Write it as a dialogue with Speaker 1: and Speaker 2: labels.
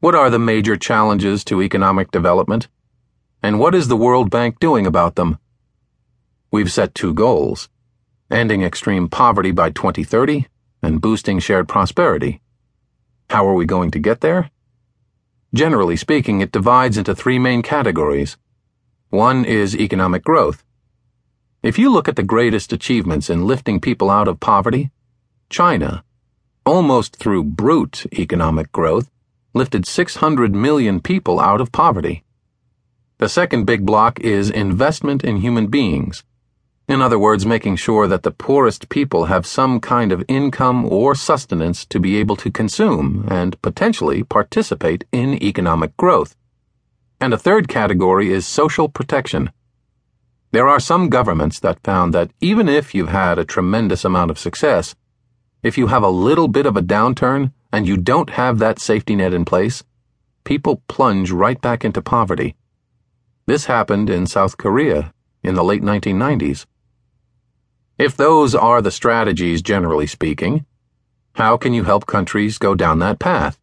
Speaker 1: What are the major challenges to economic development? And what is the World Bank doing about them? We've set two goals ending extreme poverty by 2030 and boosting shared prosperity. How are we going to get there? Generally speaking, it divides into three main categories. One is economic growth. If you look at the greatest achievements in lifting people out of poverty, China, almost through brute economic growth, lifted 600 million people out of poverty. The second big block is investment in human beings. In other words, making sure that the poorest people have some kind of income or sustenance to be able to consume and potentially participate in economic growth. And a third category is social protection. There are some governments that found that even if you've had a tremendous amount of success, if you have a little bit of a downturn and you don't have that safety net in place, people plunge right back into poverty. This happened in South Korea in the late 1990s. If those are the strategies, generally speaking, how can you help countries go down that path?